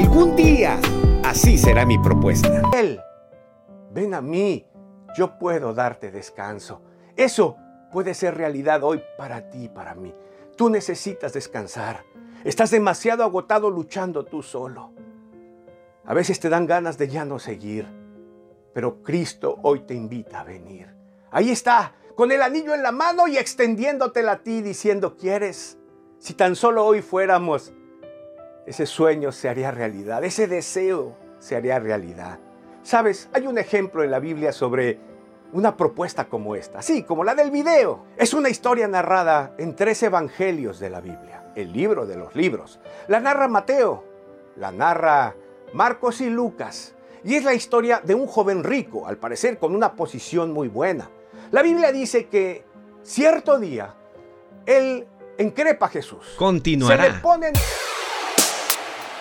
Algún día, así será mi propuesta. Él, ven a mí, yo puedo darte descanso. Eso puede ser realidad hoy para ti y para mí. Tú necesitas descansar. Estás demasiado agotado luchando tú solo. A veces te dan ganas de ya no seguir, pero Cristo hoy te invita a venir. Ahí está, con el anillo en la mano y extendiéndotela a ti diciendo, ¿quieres? Si tan solo hoy fuéramos, ese sueño se haría realidad, ese deseo se haría realidad. Sabes, hay un ejemplo en la Biblia sobre una propuesta como esta, así como la del video. Es una historia narrada en tres evangelios de la Biblia, el libro de los libros. La narra Mateo, la narra Marcos y Lucas, y es la historia de un joven rico, al parecer con una posición muy buena. La Biblia dice que cierto día él increpa a Jesús. Continuará. Se le ponen